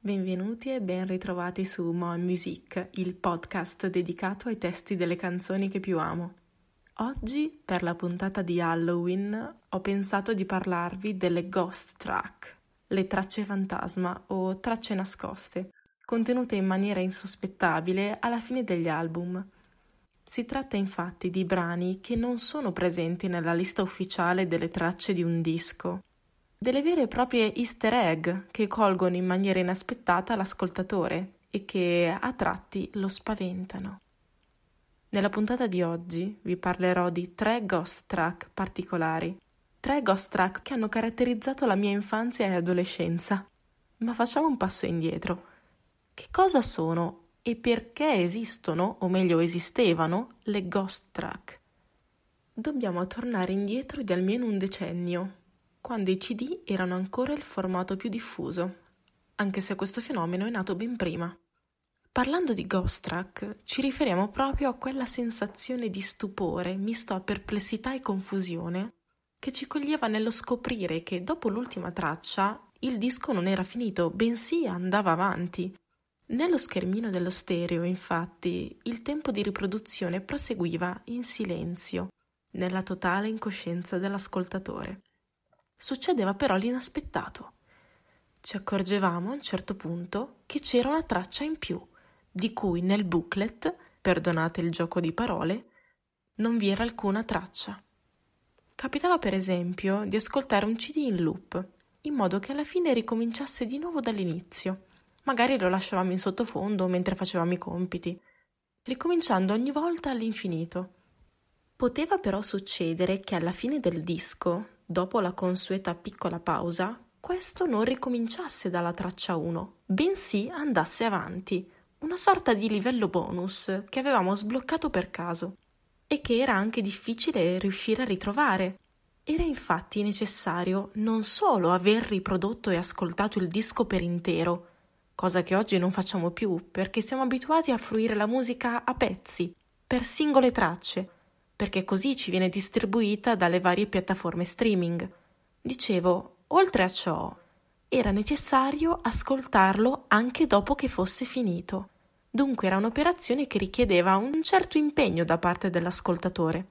Benvenuti e ben ritrovati su Mo Music, il podcast dedicato ai testi delle canzoni che più amo. Oggi, per la puntata di Halloween, ho pensato di parlarvi delle ghost track, le tracce fantasma o tracce nascoste, contenute in maniera insospettabile alla fine degli album. Si tratta infatti di brani che non sono presenti nella lista ufficiale delle tracce di un disco, delle vere e proprie easter egg che colgono in maniera inaspettata l'ascoltatore e che a tratti lo spaventano. Nella puntata di oggi vi parlerò di tre ghost track particolari, tre ghost track che hanno caratterizzato la mia infanzia e adolescenza. Ma facciamo un passo indietro. Che cosa sono e perché esistono, o meglio esistevano, le ghost track. Dobbiamo tornare indietro di almeno un decennio, quando i CD erano ancora il formato più diffuso, anche se questo fenomeno è nato ben prima. Parlando di ghost track, ci riferiamo proprio a quella sensazione di stupore misto a perplessità e confusione che ci coglieva nello scoprire che dopo l'ultima traccia il disco non era finito, bensì andava avanti nello schermino dello stereo, infatti, il tempo di riproduzione proseguiva in silenzio, nella totale incoscienza dell'ascoltatore. Succedeva però l'inaspettato. Ci accorgevamo a un certo punto che c'era una traccia in più, di cui nel booklet, perdonate il gioco di parole, non vi era alcuna traccia. Capitava per esempio di ascoltare un CD in loop, in modo che alla fine ricominciasse di nuovo dall'inizio Magari lo lasciavamo in sottofondo mentre facevamo i compiti, ricominciando ogni volta all'infinito. Poteva però succedere che alla fine del disco, dopo la consueta piccola pausa, questo non ricominciasse dalla traccia 1, bensì andasse avanti, una sorta di livello bonus che avevamo sbloccato per caso e che era anche difficile riuscire a ritrovare. Era infatti necessario non solo aver riprodotto e ascoltato il disco per intero, cosa che oggi non facciamo più perché siamo abituati a fruire la musica a pezzi, per singole tracce, perché così ci viene distribuita dalle varie piattaforme streaming. Dicevo, oltre a ciò, era necessario ascoltarlo anche dopo che fosse finito. Dunque era un'operazione che richiedeva un certo impegno da parte dell'ascoltatore.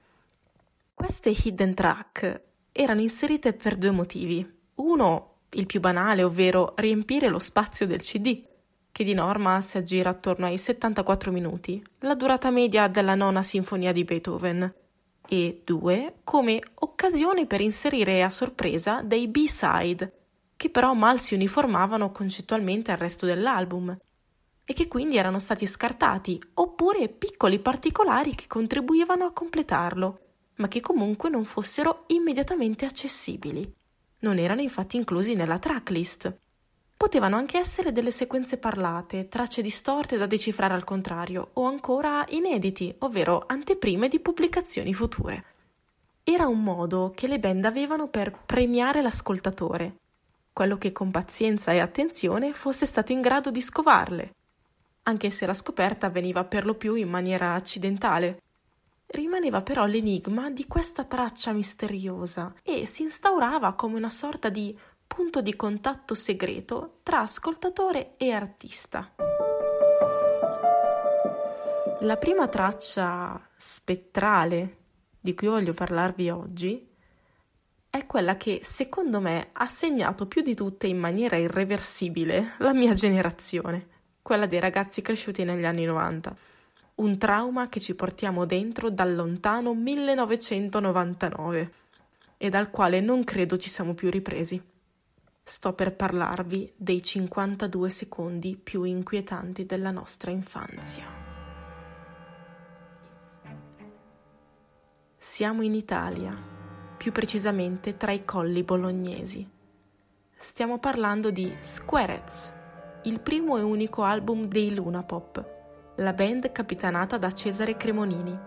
Queste hidden track erano inserite per due motivi. Uno, il più banale, ovvero riempire lo spazio del CD, che di norma si aggira attorno ai 74 minuti, la durata media della nona sinfonia di Beethoven, e due, come occasione per inserire a sorpresa dei B-side, che però mal si uniformavano concettualmente al resto dell'album, e che quindi erano stati scartati, oppure piccoli particolari che contribuivano a completarlo, ma che comunque non fossero immediatamente accessibili. Non erano infatti inclusi nella tracklist. Potevano anche essere delle sequenze parlate, tracce distorte da decifrare al contrario, o ancora inediti, ovvero anteprime di pubblicazioni future. Era un modo che le band avevano per premiare l'ascoltatore, quello che con pazienza e attenzione fosse stato in grado di scovarle, anche se la scoperta avveniva per lo più in maniera accidentale. Rimaneva però l'enigma di questa traccia misteriosa e si instaurava come una sorta di punto di contatto segreto tra ascoltatore e artista. La prima traccia spettrale di cui voglio parlarvi oggi è quella che secondo me ha segnato più di tutte in maniera irreversibile la mia generazione, quella dei ragazzi cresciuti negli anni 90 un trauma che ci portiamo dentro dal lontano 1999 e dal quale non credo ci siamo più ripresi. Sto per parlarvi dei 52 secondi più inquietanti della nostra infanzia. Siamo in Italia, più precisamente tra i colli bolognesi. Stiamo parlando di Squarez, il primo e unico album dei Luna Pop la band capitanata da Cesare Cremonini.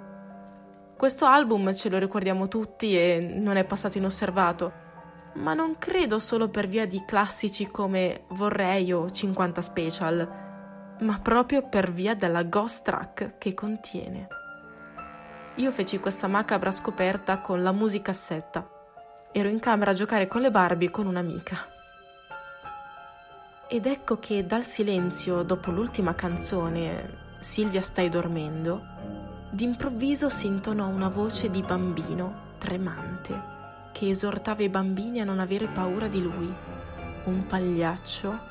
Questo album ce lo ricordiamo tutti e non è passato inosservato, ma non credo solo per via di classici come Vorrei o 50 Special, ma proprio per via della ghost track che contiene. Io feci questa macabra scoperta con la musicassetta. Ero in camera a giocare con le Barbie con un'amica. Ed ecco che dal silenzio, dopo l'ultima canzone, Silvia stai dormendo, d'improvviso si intonò una voce di bambino tremante che esortava i bambini a non avere paura di lui, un pagliaccio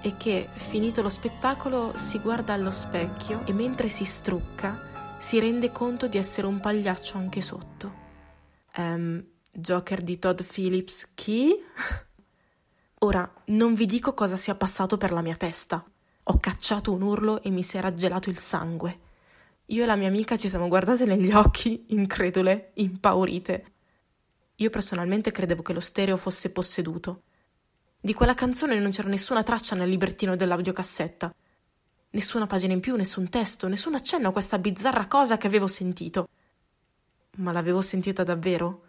e che, finito lo spettacolo, si guarda allo specchio e mentre si strucca si rende conto di essere un pagliaccio anche sotto. Um, Joker di Todd Phillips, chi? Ora, non vi dico cosa sia passato per la mia testa. Ho cacciato un urlo e mi si era gelato il sangue. Io e la mia amica ci siamo guardate negli occhi, incredule, impaurite. Io personalmente credevo che lo stereo fosse posseduto. Di quella canzone non c'era nessuna traccia nel librettino dell'audiocassetta. Nessuna pagina in più, nessun testo, nessun accenno a questa bizzarra cosa che avevo sentito. Ma l'avevo sentita davvero?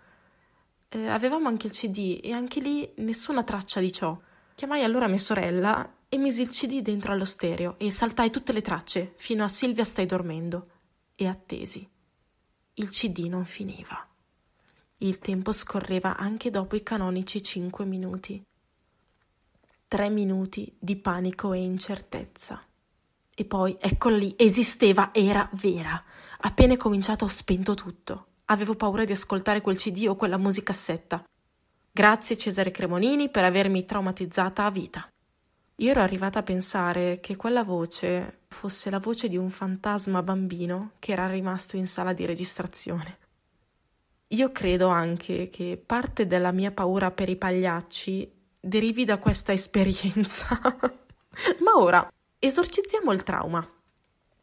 Eh, avevamo anche il CD e anche lì nessuna traccia di ciò. Chiamai allora mia sorella e misi il CD dentro allo stereo e saltai tutte le tracce fino a Silvia stai dormendo e attesi. Il CD non finiva. Il tempo scorreva anche dopo i canonici cinque minuti. Tre minuti di panico e incertezza. E poi, eccola lì, esisteva, era vera. Appena cominciato ho spento tutto. Avevo paura di ascoltare quel CD o quella musicassetta. Grazie Cesare Cremonini per avermi traumatizzata a vita. Io ero arrivata a pensare che quella voce fosse la voce di un fantasma bambino che era rimasto in sala di registrazione. Io credo anche che parte della mia paura per i pagliacci derivi da questa esperienza. Ma ora esorcizziamo il trauma.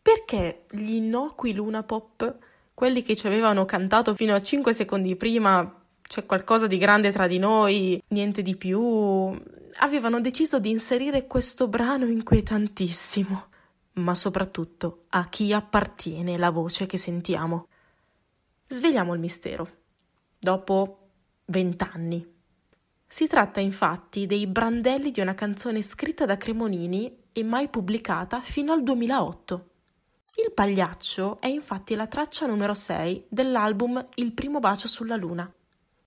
Perché gli innocui Luna Pop, quelli che ci avevano cantato fino a 5 secondi prima, c'è qualcosa di grande tra di noi, niente di più, avevano deciso di inserire questo brano inquietantissimo. Ma soprattutto a chi appartiene la voce che sentiamo. Svegliamo il mistero. Dopo vent'anni si tratta infatti dei brandelli di una canzone scritta da Cremonini e mai pubblicata fino al 2008. Il pagliaccio è infatti la traccia numero 6 dell'album Il primo bacio sulla luna.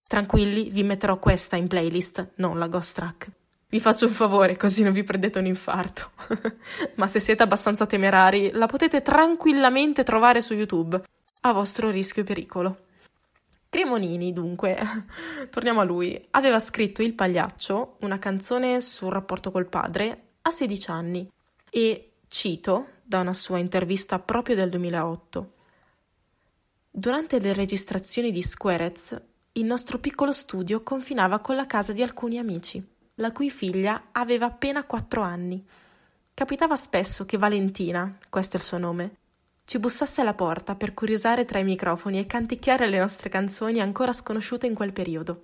Tranquilli, vi metterò questa in playlist, non la ghost track. Vi faccio un favore, così non vi prendete un infarto. Ma se siete abbastanza temerari, la potete tranquillamente trovare su YouTube, a vostro rischio e pericolo. Cremonini, dunque, torniamo a lui, aveva scritto Il Pagliaccio, una canzone sul rapporto col padre, a 16 anni e cito da una sua intervista proprio del 2008. Durante le registrazioni di Squarez, il nostro piccolo studio confinava con la casa di alcuni amici, la cui figlia aveva appena 4 anni. Capitava spesso che Valentina, questo è il suo nome, ci bussasse alla porta per curiosare tra i microfoni e canticchiare le nostre canzoni ancora sconosciute in quel periodo.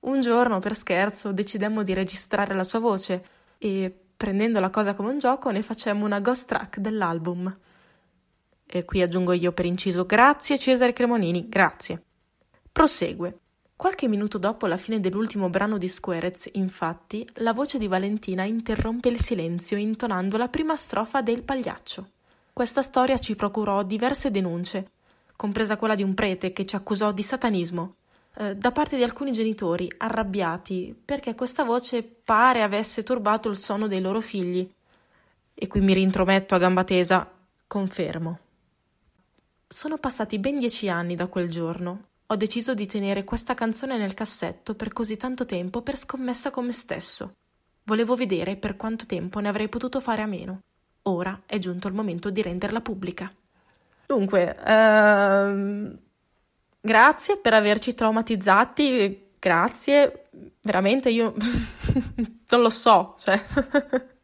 Un giorno, per scherzo, decidemmo di registrare la sua voce e, prendendo la cosa come un gioco, ne facemmo una ghost track dell'album. E qui aggiungo io per inciso grazie Cesare Cremonini, grazie. Prosegue. Qualche minuto dopo la fine dell'ultimo brano di Squarez, infatti, la voce di Valentina interrompe il silenzio intonando la prima strofa del pagliaccio. Questa storia ci procurò diverse denunce, compresa quella di un prete che ci accusò di satanismo, eh, da parte di alcuni genitori arrabbiati perché questa voce pare avesse turbato il sonno dei loro figli. E qui mi rintrometto a gamba tesa, confermo. Sono passati ben dieci anni da quel giorno. Ho deciso di tenere questa canzone nel cassetto per così tanto tempo per scommessa con me stesso. Volevo vedere per quanto tempo ne avrei potuto fare a meno. Ora è giunto il momento di renderla pubblica. Dunque, ehm, grazie per averci traumatizzati, grazie, veramente io non lo so, cioè...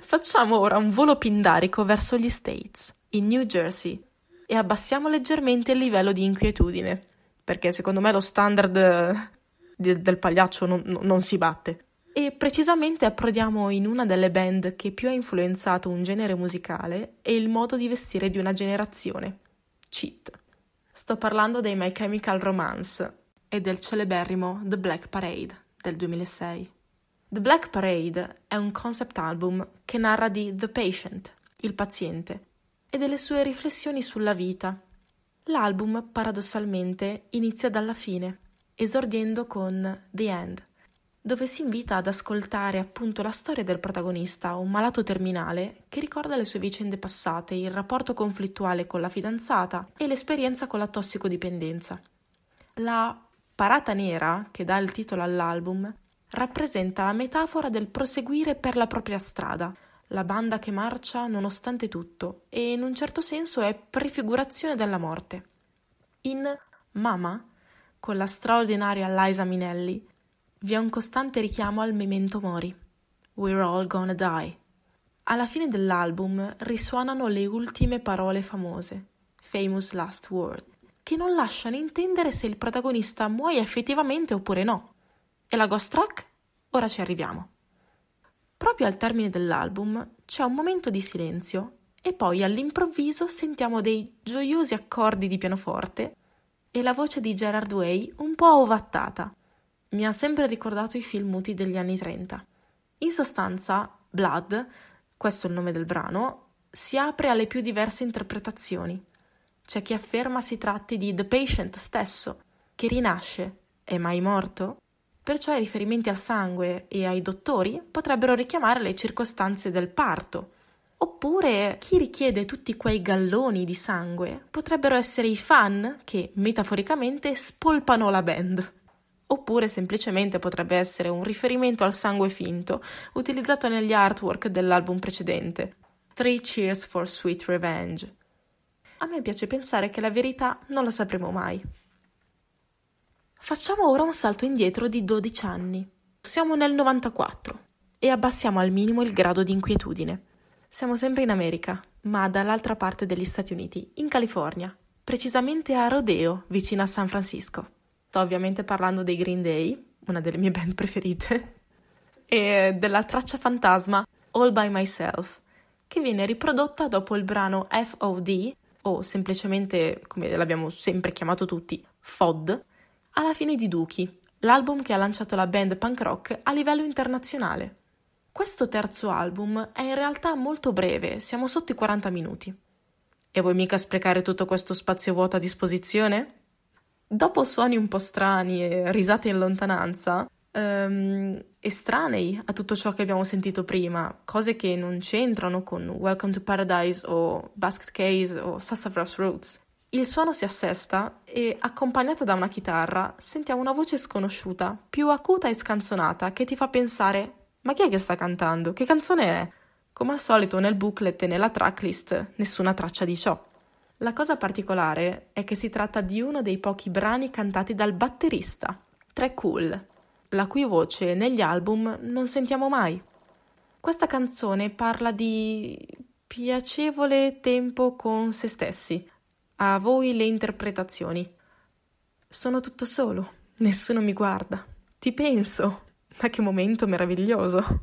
Facciamo ora un volo pindarico verso gli States, in New Jersey, e abbassiamo leggermente il livello di inquietudine, perché secondo me lo standard del pagliaccio non, non si batte e precisamente approdiamo in una delle band che più ha influenzato un genere musicale e il modo di vestire di una generazione, Cheat. Sto parlando dei My Chemical Romance e del celeberrimo The Black Parade del 2006. The Black Parade è un concept album che narra di The Patient, il paziente, e delle sue riflessioni sulla vita. L'album, paradossalmente, inizia dalla fine, esordiendo con The End, dove si invita ad ascoltare appunto la storia del protagonista, un malato terminale, che ricorda le sue vicende passate, il rapporto conflittuale con la fidanzata e l'esperienza con la tossicodipendenza. La parata nera, che dà il titolo all'album, rappresenta la metafora del proseguire per la propria strada, la banda che marcia nonostante tutto e in un certo senso è prefigurazione della morte. In Mama, con la straordinaria Liza Minelli, vi è un costante richiamo al memento mori. We're all gonna die. Alla fine dell'album risuonano le ultime parole famose, Famous Last Word, che non lasciano intendere se il protagonista muoia effettivamente oppure no. E la ghost track? Ora ci arriviamo. Proprio al termine dell'album c'è un momento di silenzio e poi all'improvviso sentiamo dei gioiosi accordi di pianoforte e la voce di Gerard Way un po' ovattata. Mi ha sempre ricordato i film muti degli anni 30. In sostanza, Blood, questo è il nome del brano, si apre alle più diverse interpretazioni. C'è chi afferma si tratti di The Patient stesso, che rinasce, è mai morto? Perciò i riferimenti al sangue e ai dottori potrebbero richiamare le circostanze del parto. Oppure chi richiede tutti quei galloni di sangue potrebbero essere i fan che, metaforicamente, spolpano la band. Oppure semplicemente potrebbe essere un riferimento al sangue finto utilizzato negli artwork dell'album precedente. Three Cheers for Sweet Revenge. A me piace pensare che la verità non la sapremo mai. Facciamo ora un salto indietro di 12 anni. Siamo nel 94 e abbassiamo al minimo il grado di inquietudine. Siamo sempre in America, ma dall'altra parte degli Stati Uniti, in California, precisamente a Rodeo, vicino a San Francisco. Sto ovviamente parlando dei Green Day, una delle mie band preferite, e della traccia fantasma All by Myself, che viene riprodotta dopo il brano FOD, o semplicemente, come l'abbiamo sempre chiamato tutti, FOD, alla fine di Dookie, l'album che ha lanciato la band punk rock a livello internazionale. Questo terzo album è in realtà molto breve, siamo sotto i 40 minuti. E vuoi mica sprecare tutto questo spazio vuoto a disposizione? Dopo suoni un po' strani e risate in lontananza, um, estranei a tutto ciò che abbiamo sentito prima, cose che non c'entrano con Welcome to Paradise o Basket Case o Sassafras Roots, il suono si assesta e, accompagnata da una chitarra, sentiamo una voce sconosciuta, più acuta e scanzonata, che ti fa pensare: Ma chi è che sta cantando? Che canzone è? Come al solito nel booklet e nella tracklist nessuna traccia di ciò. La cosa particolare è che si tratta di uno dei pochi brani cantati dal batterista, Tre Cool, la cui voce negli album non sentiamo mai. Questa canzone parla di piacevole tempo con se stessi, a voi le interpretazioni. Sono tutto solo, nessuno mi guarda. Ti penso. Ma che momento meraviglioso.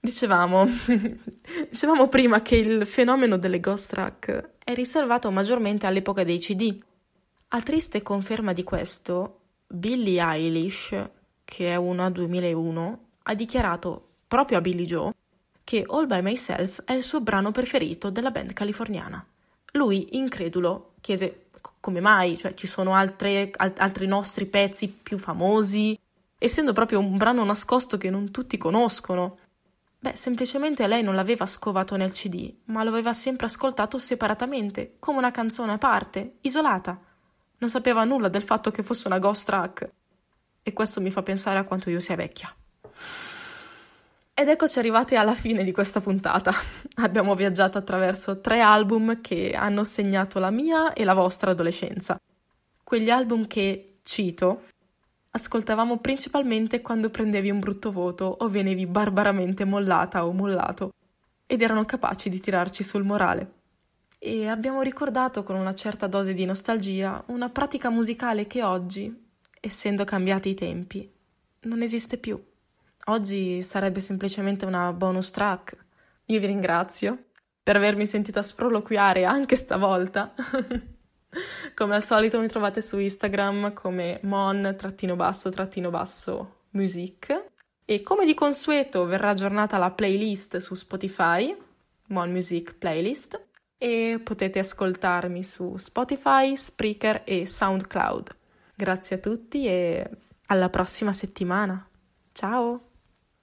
Dicevamo, dicevamo prima che il fenomeno delle ghost track è riservato maggiormente all'epoca dei CD. A triste conferma di questo, Billie Eilish, che è una 2001, ha dichiarato proprio a Billie Joe che All by Myself è il suo brano preferito della band californiana. Lui, incredulo, chiese come mai, cioè ci sono altre, al- altri nostri pezzi più famosi, essendo proprio un brano nascosto che non tutti conoscono. Beh, semplicemente lei non l'aveva scovato nel CD, ma lo aveva sempre ascoltato separatamente, come una canzone a parte, isolata. Non sapeva nulla del fatto che fosse una ghost track. E questo mi fa pensare a quanto io sia vecchia. Ed eccoci arrivati alla fine di questa puntata. Abbiamo viaggiato attraverso tre album che hanno segnato la mia e la vostra adolescenza. Quegli album che, cito, ascoltavamo principalmente quando prendevi un brutto voto o venevi barbaramente mollata o mollato, ed erano capaci di tirarci sul morale. E abbiamo ricordato con una certa dose di nostalgia una pratica musicale che oggi, essendo cambiati i tempi, non esiste più. Oggi sarebbe semplicemente una bonus track. Io vi ringrazio per avermi sentita sproloquiare anche stavolta. come al solito mi trovate su Instagram come mon-basso-music e come di consueto verrà aggiornata la playlist su Spotify, Mon Music Playlist, e potete ascoltarmi su Spotify, Spreaker e SoundCloud. Grazie a tutti e alla prossima settimana. Ciao!